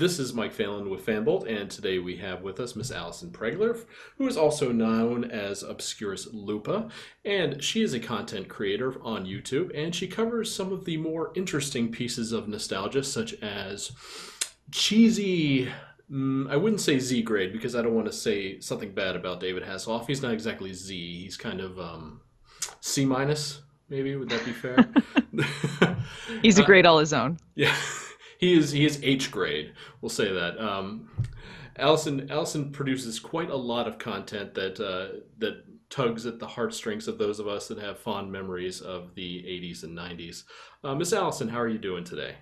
This is Mike Phelan with Fanbolt, and today we have with us Miss Allison Pregler, who is also known as Obscurus Lupa, and she is a content creator on YouTube, and she covers some of the more interesting pieces of nostalgia, such as cheesy. mm, I wouldn't say Z grade because I don't want to say something bad about David Hasselhoff. He's not exactly Z. He's kind of um, C minus, maybe. Would that be fair? He's a grade all his own. Yeah, he is. He is H grade. We'll say that. Um, Allison Allison produces quite a lot of content that uh, that tugs at the heartstrings of those of us that have fond memories of the 80s and 90s. Uh, Miss Allison, how are you doing today?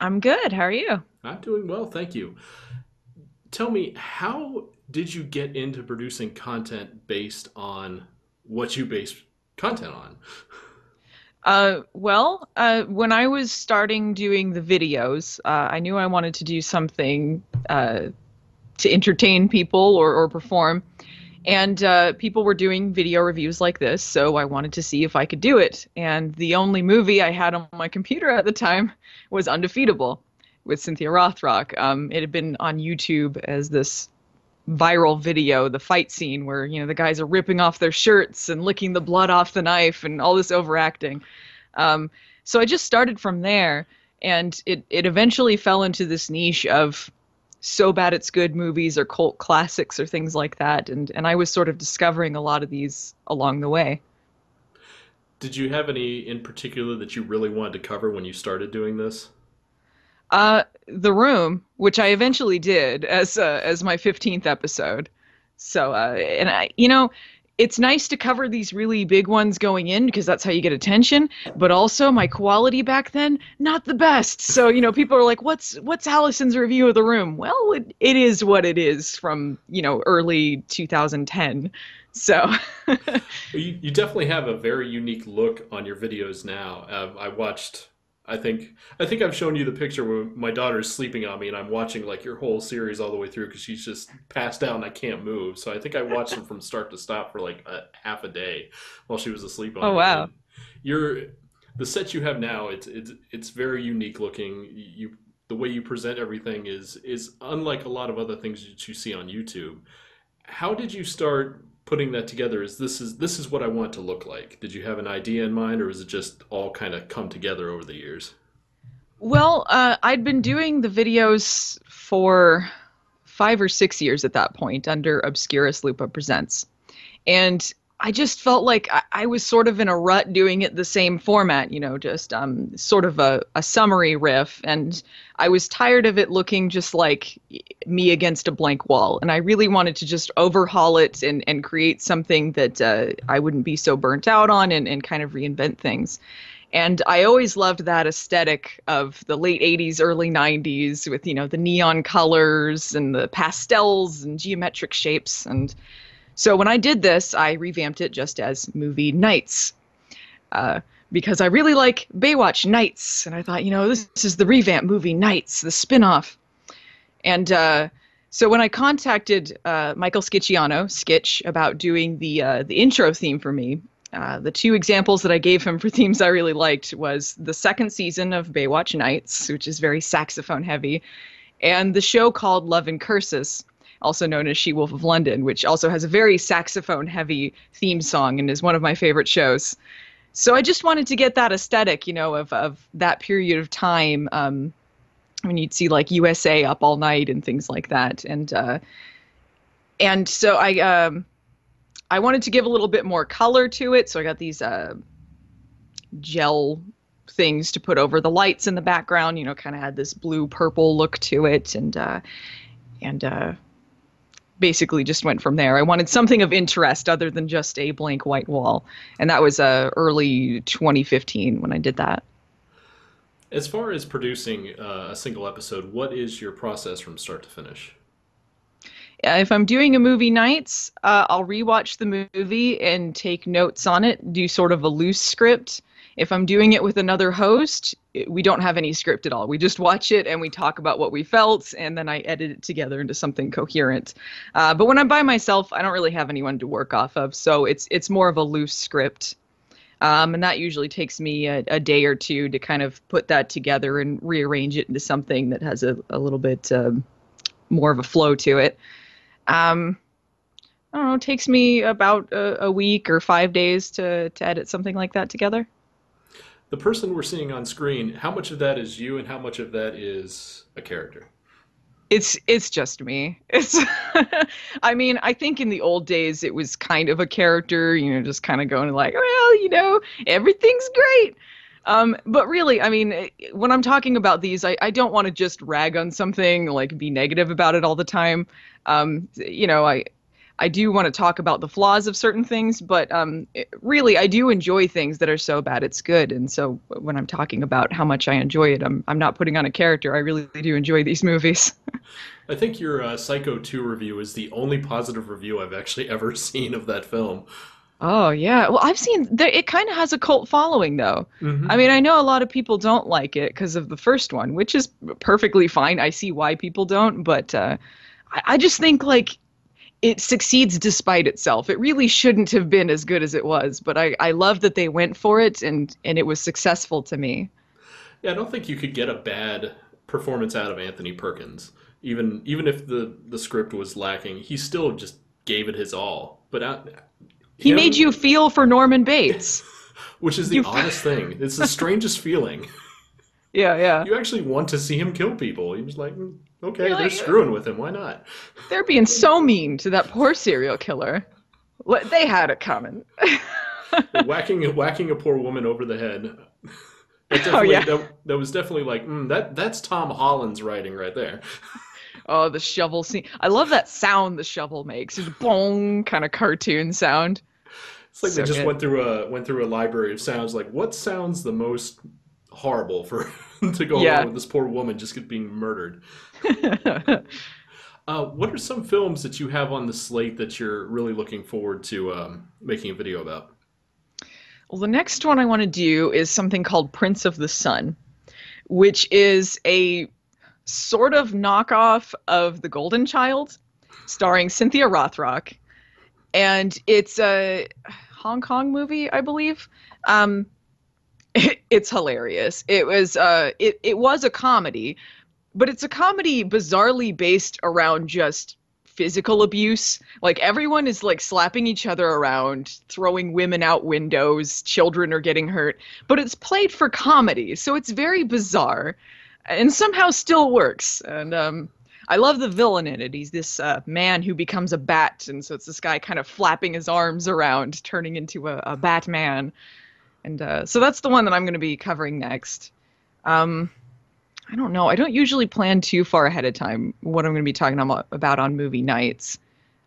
I'm good. How are you? I'm doing well, thank you. Tell me, how did you get into producing content based on what you base content on? Uh, well, uh, when I was starting doing the videos, uh, I knew I wanted to do something uh, to entertain people or, or perform. And uh, people were doing video reviews like this, so I wanted to see if I could do it. And the only movie I had on my computer at the time was Undefeatable with Cynthia Rothrock. Um, it had been on YouTube as this viral video, the fight scene where you know the guys are ripping off their shirts and licking the blood off the knife and all this overacting. Um, so I just started from there, and it it eventually fell into this niche of so bad it's good movies or cult classics or things like that, and and I was sort of discovering a lot of these along the way. Did you have any in particular that you really wanted to cover when you started doing this? Uh, The Room, which I eventually did as uh, as my fifteenth episode. So, uh, and I, you know, it's nice to cover these really big ones going in because that's how you get attention. But also, my quality back then not the best. So, you know, people are like, "What's what's Allison's review of The Room?" Well, it, it is what it is from you know early 2010. So, You, you definitely have a very unique look on your videos now. Uh, I watched. I think I think I've shown you the picture where my daughter is sleeping on me, and I'm watching like your whole series all the way through because she's just passed out and I can't move. So I think I watched them from start to stop for like a half a day while she was asleep on Oh, me. wow. And Your the set you have now, it's it's it's very unique looking. You the way you present everything is is unlike a lot of other things that you see on YouTube. How did you start putting that together? Is this is this is what I want to look like? Did you have an idea in mind, or is it just all kind of come together over the years? well, uh, I'd been doing the videos for five or six years at that point under Obscurus Lupa Presents. And I just felt like I, I was sort of in a rut doing it the same format, you know, just um, sort of a, a summary riff. And I was tired of it looking just like me against a blank wall. And I really wanted to just overhaul it and, and create something that uh, I wouldn't be so burnt out on and, and kind of reinvent things. And I always loved that aesthetic of the late 80s, early 90s with, you know, the neon colors and the pastels and geometric shapes. And so when I did this, I revamped it just as Movie Nights. Uh, because I really like Baywatch Nights. And I thought, you know, this, this is the revamp movie Nights, the spin off. And uh, so when I contacted uh, Michael Skitchiano, Skitch, about doing the, uh, the intro theme for me, uh, the two examples that I gave him for themes I really liked was the second season of Baywatch Nights, which is very saxophone heavy, and the show called Love and Curses, also known as She Wolf of London, which also has a very saxophone heavy theme song and is one of my favorite shows. So I just wanted to get that aesthetic, you know, of, of that period of time um, when you'd see like USA up all night and things like that. And uh, and so I um, I wanted to give a little bit more color to it, so I got these uh, gel things to put over the lights in the background. You know, kind of had this blue purple look to it, and uh, and uh, basically just went from there. I wanted something of interest other than just a blank white wall, and that was uh, early 2015 when I did that. As far as producing uh, a single episode, what is your process from start to finish? Uh, if I'm doing a movie nights, uh, I'll rewatch the movie and take notes on it, do sort of a loose script. If I'm doing it with another host, we don't have any script at all. We just watch it and we talk about what we felt, and then I edit it together into something coherent. Uh, but when I'm by myself, I don't really have anyone to work off of, so it's it's more of a loose script. Um, and that usually takes me a, a, day or two to kind of put that together and rearrange it into something that has a, a little bit um, more of a flow to it. Um, I don't know, it takes me about a, a, week or five days to, to edit something like that together. The person we're seeing on screen, how much of that is you and how much of that is a character? it's it's just me. It's i mean i think in the old days it was kind of a character you know just kind of going like well you know everything's great. Um, but really i mean when i'm talking about these i, I don't want to just rag on something like be negative about it all the time. Um, you know i I do want to talk about the flaws of certain things, but um, it, really, I do enjoy things that are so bad it's good. And so when I'm talking about how much I enjoy it, I'm I'm not putting on a character. I really do enjoy these movies. I think your uh, Psycho 2 review is the only positive review I've actually ever seen of that film. Oh yeah, well I've seen that it kind of has a cult following though. Mm-hmm. I mean, I know a lot of people don't like it because of the first one, which is perfectly fine. I see why people don't, but uh, I, I just think like it succeeds despite itself. It really shouldn't have been as good as it was, but I, I love that they went for it and, and it was successful to me. Yeah, I don't think you could get a bad performance out of Anthony Perkins. Even even if the, the script was lacking, he still just gave it his all. But he him, made you feel for Norman Bates, which is the you... honest thing. It's the strangest feeling. Yeah, yeah. You actually want to see him kill people. He was like, mm. Okay, they're screwing with him. Why not? They're being so mean to that poor serial killer. They had it coming. whacking whacking a poor woman over the head. That oh yeah. That, that was definitely like mm, that. That's Tom Holland's writing right there. Oh, the shovel scene! I love that sound the shovel makes. It's a boom, kind of cartoon sound. It's like so they just good. went through a went through a library of sounds. Like, what sounds the most horrible for to go yeah. along with this poor woman just being murdered? uh, what are some films that you have on the slate that you're really looking forward to um, making a video about? Well, the next one I want to do is something called Prince of the Sun, which is a sort of knockoff of The Golden Child, starring Cynthia Rothrock. And it's a Hong Kong movie, I believe. Um, it, it's hilarious. It was uh, it it was a comedy, but it's a comedy bizarrely based around just physical abuse. Like everyone is like slapping each other around, throwing women out windows, children are getting hurt, but it's played for comedy. So it's very bizarre and somehow still works. And um I love the villain in it. He's this uh, man who becomes a bat, and so it's this guy kind of flapping his arms around, turning into a, a Batman. And uh, so that's the one that I'm going to be covering next. Um, I don't know. I don't usually plan too far ahead of time what I'm going to be talking about on movie nights.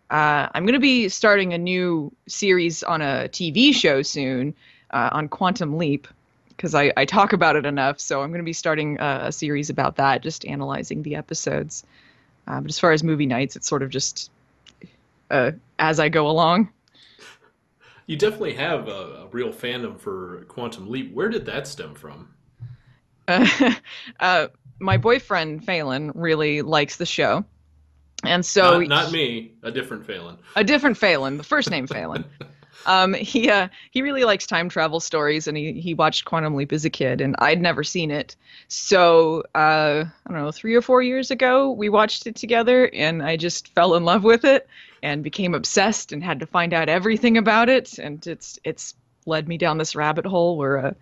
Uh, I'm going to be starting a new series on a TV show soon uh, on Quantum Leap because I, I, talk about it enough. So I'm going to be starting a, a series about that, just analyzing the episodes. Uh, but as far as movie nights, it's sort of just uh, as I go along. You definitely have a, a real fandom for Quantum Leap. Where did that stem from? uh, my boyfriend Phelan really likes the show, and so not, not me, a different Phelan. A different Phelan, the first name Phelan. um, he uh, he really likes time travel stories, and he he watched Quantum Leap as a kid, and I'd never seen it. So uh, I don't know, three or four years ago, we watched it together, and I just fell in love with it and became obsessed, and had to find out everything about it, and it's it's led me down this rabbit hole where. Uh,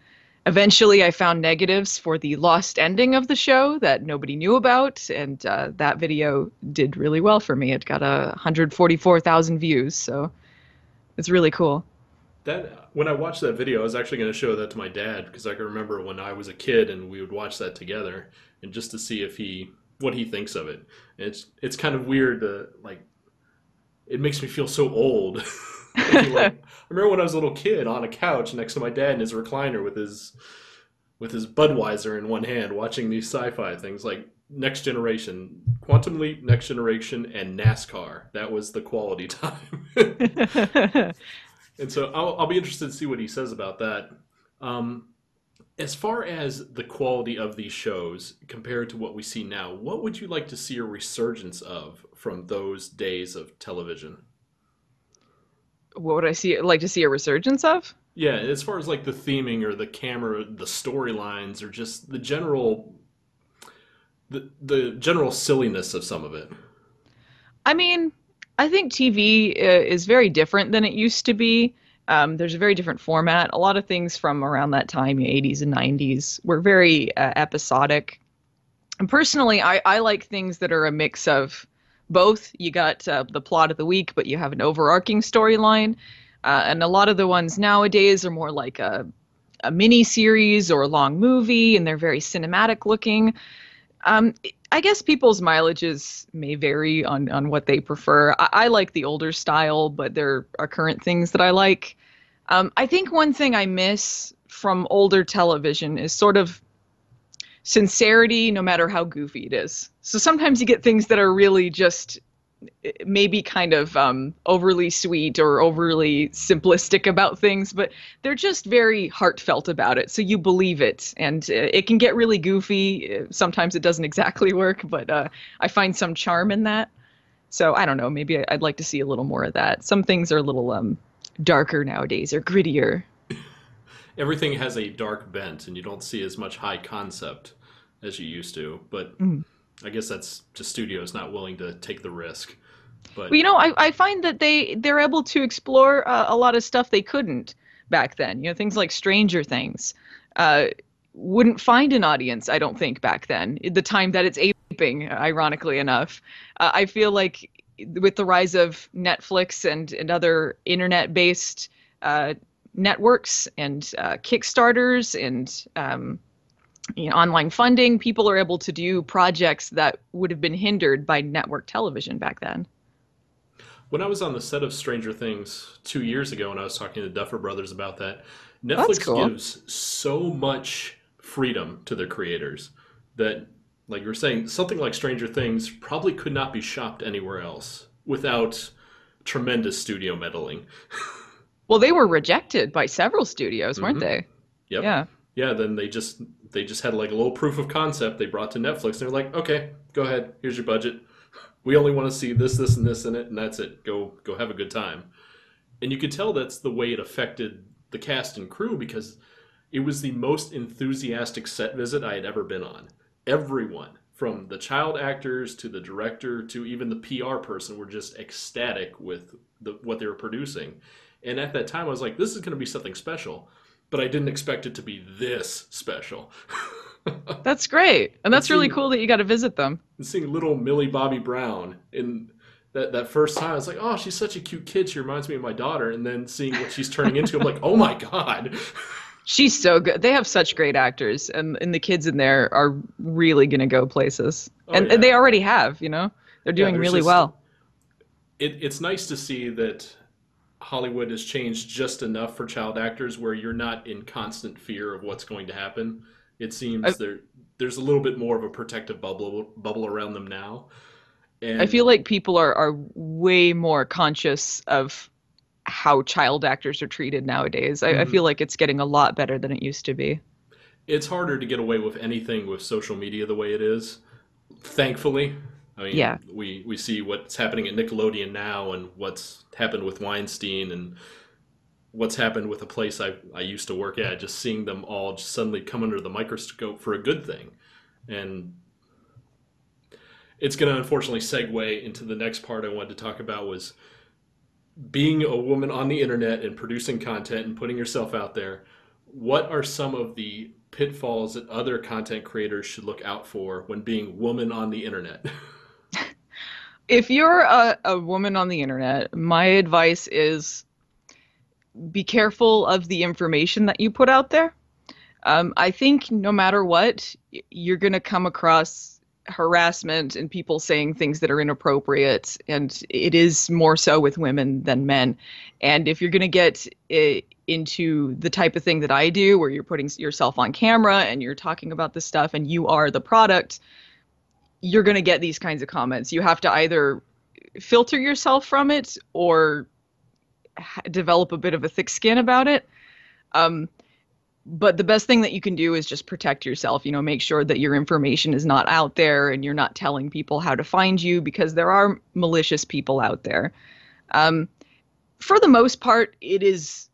eventually i found negatives for the lost ending of the show that nobody knew about and uh, that video did really well for me. It got a 144000 views so it's really cool. That when i watched that video i was actually going to show that to my dad because i can remember when i was a kid and we would watch that together and just to see if he what he thinks of it. It's it's kind of weird to like it makes me feel so old like, I remember when I was a little kid on a couch next to my dad in his recliner with his with his Budweiser in one hand, watching these sci-fi things like Next Generation, Quantum Leap, Next Generation, and NASCAR. That was the quality time. and so I'll, I'll, be interested to see what he says about that. Um, as far as the quality of these shows compared to what we see now, what would you like to see a resurgence of from those days of television? What would I see like to see a resurgence of? Yeah, as far as like the theming or the camera, the storylines, or just the general, the the general silliness of some of it. I mean, I think TV uh, is very different than it used to be. Um, there's a very different format. A lot of things from around that time, 80s and 90s, were very uh, episodic. And personally, I, I like things that are a mix of both. You got uh, the plot of the week, but you have an overarching storyline. Uh, and a lot of the ones nowadays are more like a, a mini series or a long movie, and they're very cinematic looking. Um, I guess people's mileages may vary on, on what they prefer. I, I like the older style, but there are current things that I like. Um, I think one thing I miss from older television is sort of sincerity, no matter how goofy it is. So sometimes you get things that are really just maybe kind of um, overly sweet or overly simplistic about things, but they're just very heartfelt about it. So you believe it, and uh, it can get really goofy. Sometimes it doesn't exactly work, but uh, I find some charm in that. So I don't know. Maybe I'd like to see a little more of that. Some things are a little um, darker nowadays or grittier. Everything has a dark bent, and you don't see as much high concept as you used to. But mm. I guess that's just studios not willing to take the risk. But well, you know, I, I find that they they're able to explore uh, a lot of stuff they couldn't back then. You know, things like Stranger Things uh, wouldn't find an audience. I don't think back then. The time that it's aping, ironically enough, uh, I feel like with the rise of Netflix and and other internet based uh, networks and uh, Kickstarters and um, you know, online funding, people are able to do projects that would have been hindered by network television back then. When I was on the set of Stranger Things two years ago, and I was talking to the Duffer Brothers about that, Netflix cool. gives so much freedom to their creators that, like you were saying, something like Stranger Things probably could not be shopped anywhere else without tremendous studio meddling. well, they were rejected by several studios, weren't mm-hmm. they? Yep. Yeah. Yeah. Then they just they just had like a little proof of concept they brought to Netflix. They're like, okay, go ahead. Here's your budget. We only want to see this, this, and this in it, and that's it. Go, go have a good time. And you could tell that's the way it affected the cast and crew because it was the most enthusiastic set visit I had ever been on. Everyone, from the child actors to the director to even the PR person, were just ecstatic with the, what they were producing. And at that time, I was like, this is going to be something special but I didn't expect it to be this special. that's great, and that's and seeing, really cool that you got to visit them. And seeing little Millie Bobby Brown in that that first time, I was like, oh, she's such a cute kid. She reminds me of my daughter. And then seeing what she's turning into, I'm like, oh my god. She's so good. They have such great actors, and, and the kids in there are really going to go places. Oh, and, yeah. and they already have, you know? They're doing yeah, really just, well. It, it's nice to see that Hollywood has changed just enough for child actors where you're not in constant fear of what's going to happen. It seems I, there there's a little bit more of a protective bubble bubble around them now. And I feel like people are are way more conscious of how child actors are treated nowadays. I, mm-hmm. I feel like it's getting a lot better than it used to be. It's harder to get away with anything with social media the way it is. Thankfully, I mean, yeah. we, we see what's happening at Nickelodeon now and what's happened with Weinstein and what's happened with a place I, I used to work at, just seeing them all just suddenly come under the microscope for a good thing. And it's going to unfortunately segue into the next part I wanted to talk about was being a woman on the internet and producing content and putting yourself out there. What are some of the pitfalls that other content creators should look out for when being woman on the internet? if you're a, a woman on the internet, my advice is be careful of the information that you put out there. Um, I think no matter what, you're going to come across harassment and people saying things that are inappropriate, and it is more so with women than men. And if you're going to get into the type of thing that I do, where you're putting yourself on camera and you're talking about this stuff and you are the product, you're going to get these kinds of comments. You have to either filter yourself from it or develop a bit of a thick skin about it. Um, but the best thing that you can do is just protect yourself. You know, make sure that your information is not out there and you're not telling people how to find you because there are malicious people out there. Um, for the most part, it is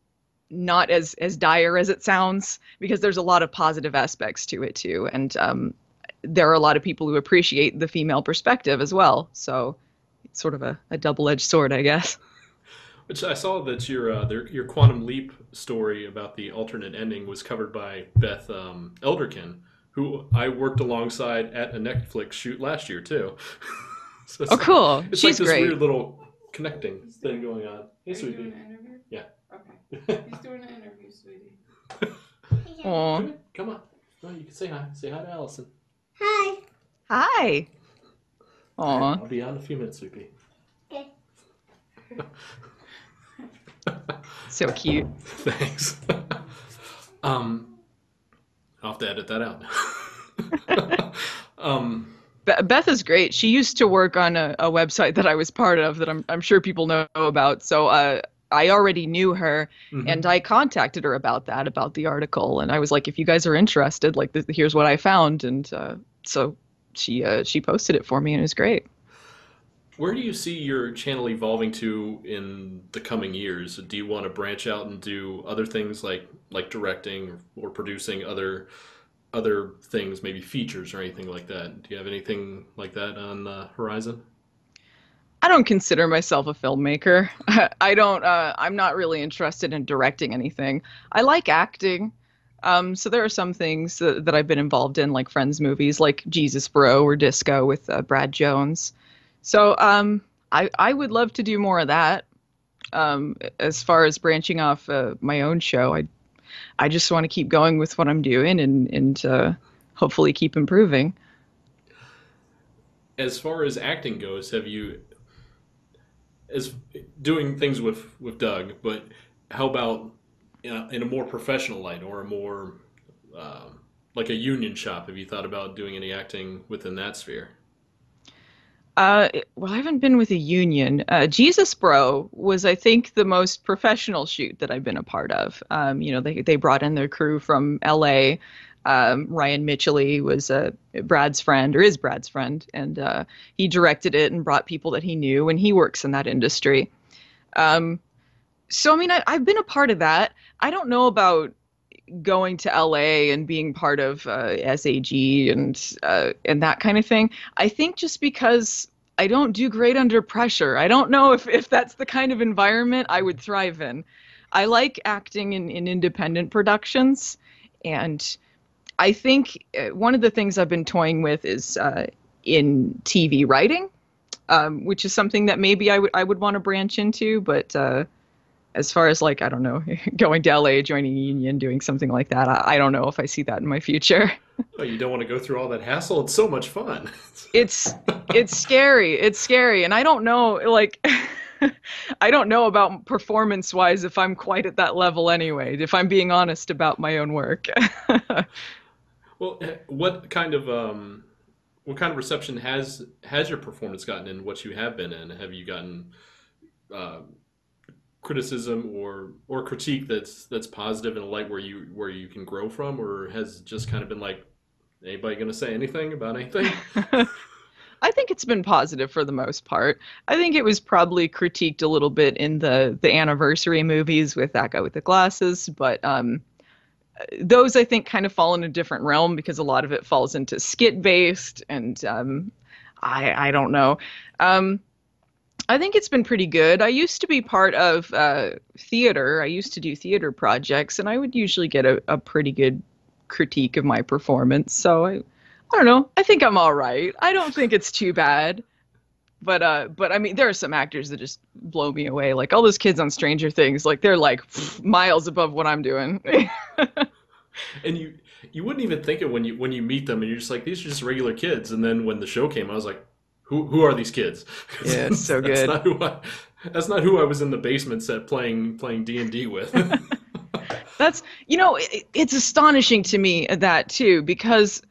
not as as dire as it sounds because there's a lot of positive aspects to it too, and um, there are a lot of people who appreciate the female perspective as well. So it's sort of a, a double edged sword, I guess. Which I saw that your uh, their, your Quantum Leap story about the alternate ending was covered by Beth um, Elderkin, who I worked alongside at a Netflix shoot last year too. so oh, cool! It's She's like this great. weird little connecting thing going on. Hey, sweetie. Yeah. Okay. He's doing an interview, sweetie. Aw. Come, come on. No, you can say hi. Say hi to Allison. Hi. Hi. Aw. I'll be on in a few minutes, sweetie. Okay. So cute. Thanks. um, I'll have to edit that out. um, Beth is great. She used to work on a, a website that I was part of that I'm, I'm sure people know about. So uh, I already knew her mhm. and I contacted her about that, about the article. And I was like, if you guys are interested, like, th- here's what I found. And uh, so she uh, she posted it for me and it was great. where do you see your channel evolving to in the coming years? Do you want to branch out and do other things like like directing or, or producing other other things, maybe features or anything like that? Do you have anything like that on the horizon? I don't consider myself a filmmaker. I don't. Uh, I'm not really interested in directing anything. I like acting. Um, so there are some things that, that I've been involved in, like Friends movies, like Jesus Bro or Disco with uh, Brad Jones. So um, I I would love to do more of that. Um, as far as branching off uh, my own show, I I just want to keep going with what I'm doing and and uh, hopefully keep improving. As far as acting goes, have you as doing things with with Doug, but how about in a, in a more professional light or a more um, like a union shop? Have you thought about doing any acting within that sphere? Uh, well, I haven't been with a union. Uh, Jesus Bro was, I think, the most professional shoot that I've been a part of. Um, you know, they they brought in their crew from L.A. Um, Ryan Mitchell was uh, Brad's friend, or is Brad's friend, and uh, he directed it and brought people that he knew, and he works in that industry. Um, so, I mean, I, I've been a part of that. I don't know about going to LA and being part of uh, SAG and uh, and that kind of thing. I think just because I don't do great under pressure. I don't know if if that's the kind of environment I would thrive in. I like acting in, in independent productions, and I think uh, one of the things I've been toying with is uh, in TV writing, um, which is something that maybe I would I would want to branch into, but. As far as like I don't know, going to LA, joining a union, doing something like that, I, I don't know if I see that in my future. Oh, you don't want to go through all that hassle. It's so much fun. It's it's scary. It's scary, and I don't know like. I don't know about performance wise if I'm quite at that level anyway, if I'm being honest about my own work. well, eh, what kind of um, what kind of reception has has your performance gotten in what you have been in? Have you gotten uh, criticism or or critique that's that's positive in a light where you where you can grow from, or has just kind of been like anybody going to say anything about anything? I think it's been positive for the most part. I think it was probably critiqued a little bit in the the anniversary movies with that guy with the glasses, but um, those I think kind of fall in a different realm because a lot of it falls into skit based, and um, I I don't know. Um, I think it's been pretty good. I used to be part of uh, theater. I used to do theater projects, and I would usually get a, a pretty good critique of my performance. So I, I don't know. I think I'm all right. I don't think it's too bad. But uh, but I mean, there are some actors that just blow me away. Like all those kids on Stranger Things, like they're like miles above what I'm doing. and you you wouldn't even think it when you when you meet them, and you're just like these are just regular kids. And then when the show came, I was like, who who are these kids? Yeah, it's so that's good. Not who I, that's not who I was in the basement set playing playing D and D with. That's you know, it, it's astonishing to me that too because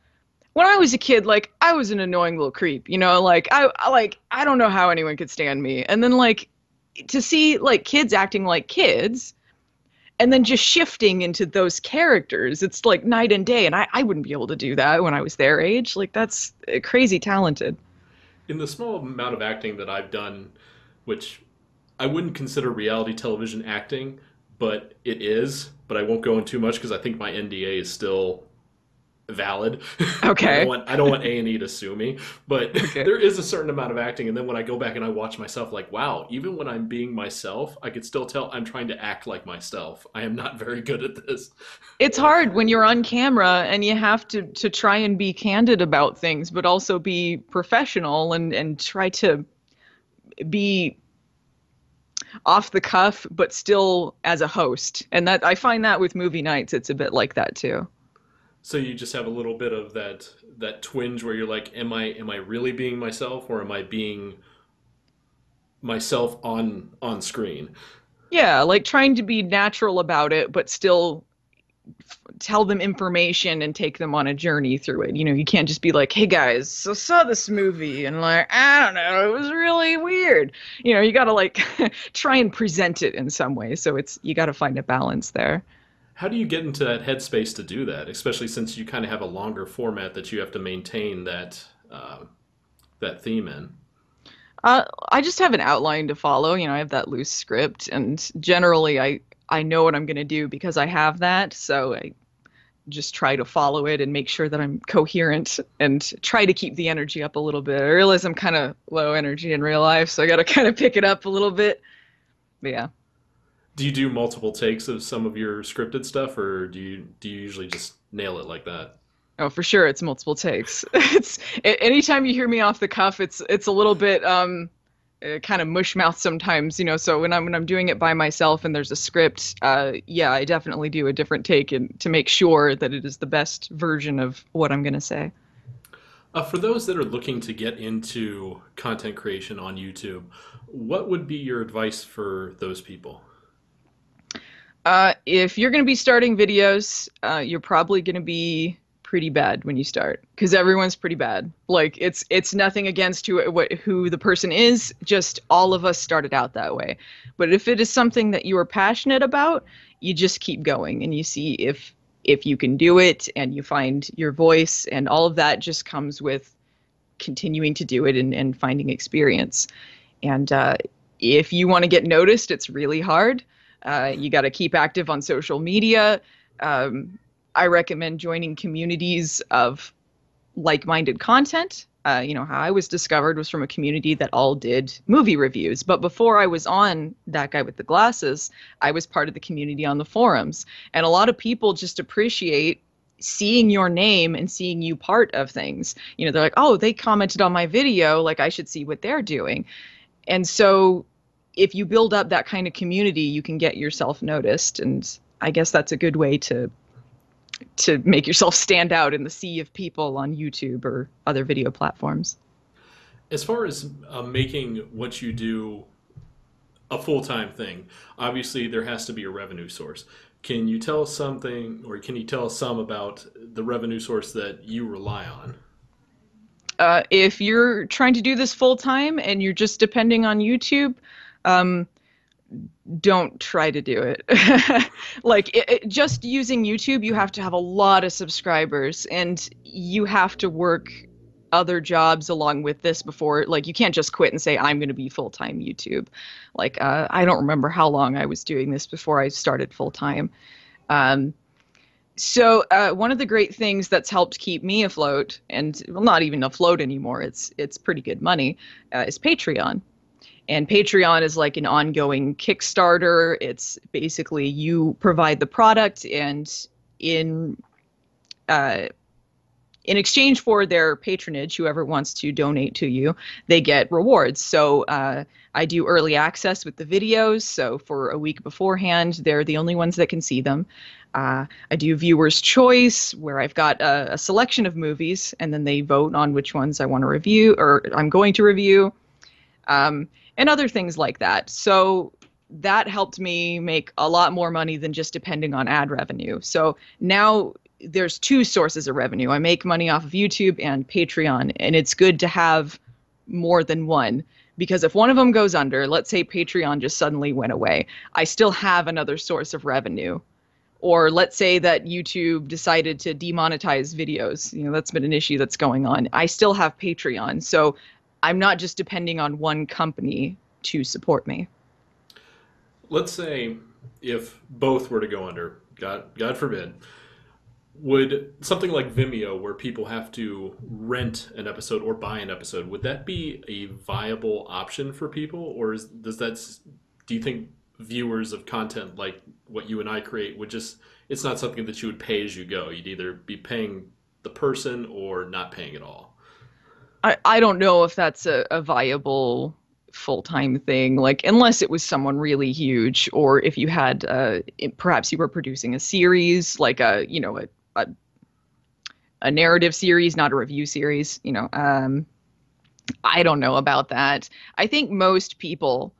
when I was a kid, like I was an annoying little creep, you know, like I, I like I don't know how anyone could stand me, and then like to see like kids acting like kids. And then just shifting into those characters, it's like night and day. And I, I wouldn't be able to do that when I was their age. Like, that's uh, crazy talented. In the small amount of acting that I've done, which I wouldn't consider reality television acting, but it is. But I won't go in too much because I think my NDA is still valid. Okay. I don't want, I don't want A and E to sue me, but Okay. there is a certain amount of acting, and then when I go back and I watch myself, like, wow, even when I'm being myself, I could still tell I'm trying to act like myself. I am not very good at this. It's hard when you're on camera and you have to to try and be candid about things, but also be professional and and try to be off the cuff, but still as a host. And that I find that with movie nights, it's a bit like that too. So you just have a little bit of that that twinge where you're like, am I am I really being myself, or am I being myself on on screen? Yeah, like trying to be natural about it, but still f- tell them information and take them on a journey through it. You know, you can't just be like, "Hey guys, so saw this movie and like, I don't know, it was really weird." You know, you got to like try and present it in some way. So it's you got to find a balance there. How do you get into that headspace to do that, especially since you kind of have a longer format that you have to maintain that uh, that theme in? Uh, I just have an outline to follow. You know, I have that loose script, and generally, I I know what I'm going to do because I have that. So I just try to follow it and make sure that I'm coherent and try to keep the energy up a little bit. I realize I'm kind of low energy in real life, so I got to kind of pick it up a little bit. But yeah. Do you do multiple takes of some of your scripted stuff, or do you do you usually just nail it like that? Oh, for sure, it's multiple takes. it's anytime you hear me off the cuff, it's it's a little bit um, uh, kind of mush mouth sometimes, you know. So when I'm when I'm doing it by myself and there's a script, uh, yeah, I definitely do a different take and to make sure that it is the best version of what I'm gonna say. Uh, for those that are looking to get into content creation on YouTube, what would be your advice for those people? Uh, if you're going to be starting videos, uh, you're probably going to be pretty bad when you start because everyone's pretty bad. Like it's it's nothing against who what who the person is. Just all of us started out that way. But if it is something that you are passionate about, you just keep going and you see if if you can do it and you find your voice and all of that just comes with continuing to do it and, and finding experience. And uh, if you want to get noticed, it's really hard. Uh, you got to keep active on social media. Um, I recommend joining communities of like-minded content. Uh, you know how I was discovered was from a community that all did movie reviews. But before I was on that guy with the glasses, I was part of the community on the forums, and a lot of people just appreciate seeing your name and seeing you part of things. You know, they're like, "Oh, they commented on my video, like I should see what they're doing." And so if you build up that kind of community, you can get yourself noticed, and I guess that's a good way to to make yourself stand out in the sea of people on YouTube or other video platforms. As far as uh, making what you do a full time thing, obviously there has to be a revenue source. Can you tell us something, or can you tell us some about the revenue source that you rely on? Uh, if you're trying to do this full time and you're just depending on YouTube, um, don't try to do it. like it, it, just using YouTube, you have to have a lot of subscribers and you have to work other jobs along with this before like you can't just quit and say i'm going to be full-time youtube. Like uh, i don't remember how long i was doing this before i started full-time. Um, so uh, one of the great things that's helped keep me afloat and well not even afloat anymore it's it's pretty good money uh, is patreon and patreon is like an ongoing kickstarter it's basically you provide the product and in uh, in exchange for their patronage, whoever wants to donate to you, they get rewards. So uh, I do early access with the videos. So for a week beforehand, they're the only ones that can see them. Uh, I do viewers' choice, where I've got a, a, selection of movies, and then they vote on which ones I want to review or I'm going to review, um, and other things like that. So that helped me make a lot more money than just depending on ad revenue. So now there's two sources of revenue. I make money off of YouTube and Patreon, and it's good to have more than one because if one of them goes under, let's say Patreon just suddenly went away, I still have another source of revenue. Or let's say that YouTube decided to demonetize videos. You know, that's been an issue that's going on. I still have Patreon. So I'm not just depending on one company to support me. Let's say if both were to go under, God, God forbid, would something like Vimeo, where people have to rent an episode or buy an episode, would that be a viable option for people, or is, does that? Do you think viewers of content like what you and I create would just? It's not something that you would pay as you go. You'd either be paying the person or not paying at all. I, I don't know if that's a, a viable full time thing, like unless it was someone really huge, or if you had uh, it, perhaps you were producing a series, like a you know a, a a narrative series, not a review series. You know, um, I don't know about that. I think most people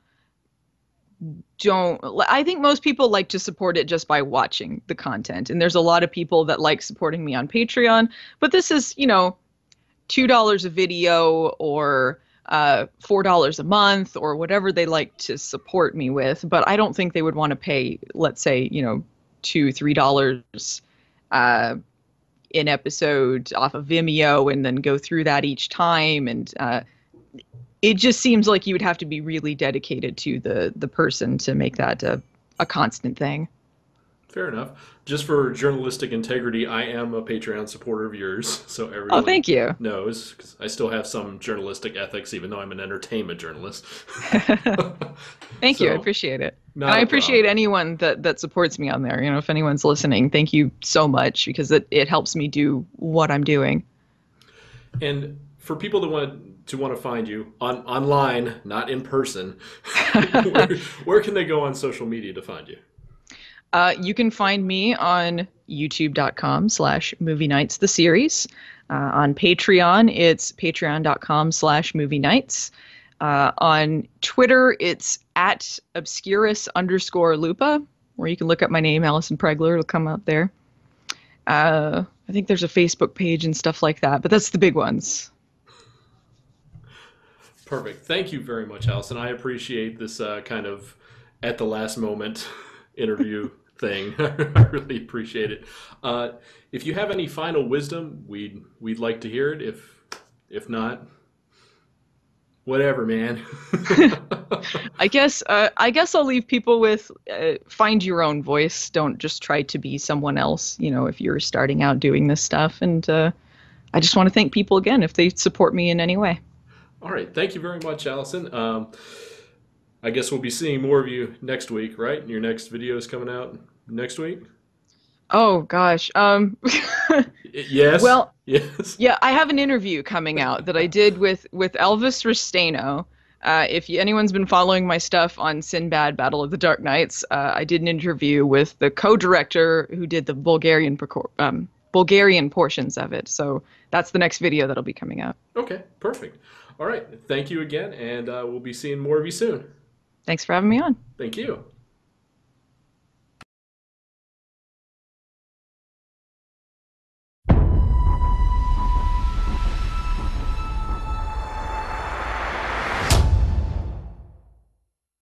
don't i think most people like to support it just by watching the content and there's a lot of people that like supporting me on patreon but this is you know two dollars a video or uh, four dollars a month or whatever they like to support me with. But I don't think they would want to pay, let's say, you know, two three dollars uh, an episode off of Vimeo and then go through that each time and. Uh, it just seems like you would have to be really dedicated to the the person to make that a, a constant thing. Fair enough. Just for journalistic integrity, I am a Patreon supporter of yours, so everyone oh, thank you. knows because I still have some journalistic ethics, even though I'm an entertainment journalist. thank so, you, I appreciate it. And I appreciate problem. anyone that that supports me on there. You know, if anyone's listening, thank you so much because it it helps me do what I'm doing. And for people that want to want to find you on online, not in person, where, where can they go on social media to find you? Uh, you can find me on youtube.com slash movie nights the series. Uh, on Patreon, it's patreon.com slash movie nights. Uh, on Twitter, it's at obscurus underscore lupa, where you can look up my name, Allison Pregler. It'll come up there. Uh, I think there's a Facebook page and stuff like that, but that's the big ones. Perfect. Thank you very much, Allison. I appreciate this uh, kind of at the last moment interview thing. I really appreciate it. Uh, if you have any final wisdom, we'd we'd like to hear it. If if not, whatever, man. I guess uh, I guess I'll leave people with uh, find your own voice. Don't just try to be someone else. You know, if you're starting out doing this stuff, and uh, I just want to thank people again if they support me in any way. All right, thank you very much, Allison. Um, I guess we'll be seeing more of you next week, right? Your next video is coming out next week. Oh gosh. Um Yes. Well, yes. Yeah, I have an interview coming out that I did with with Elvis Ristaino. Uh, if you, anyone's been following my stuff on Sinbad Battle of the Dark Knights, uh, I did an interview with the co-director who did the Bulgarian um, Bulgarian portions of it. So that's the next video that'll be coming out. Okay, perfect. All right. Thank you again, and uh, we'll be seeing more of you soon. Thanks for having me on. Thank you.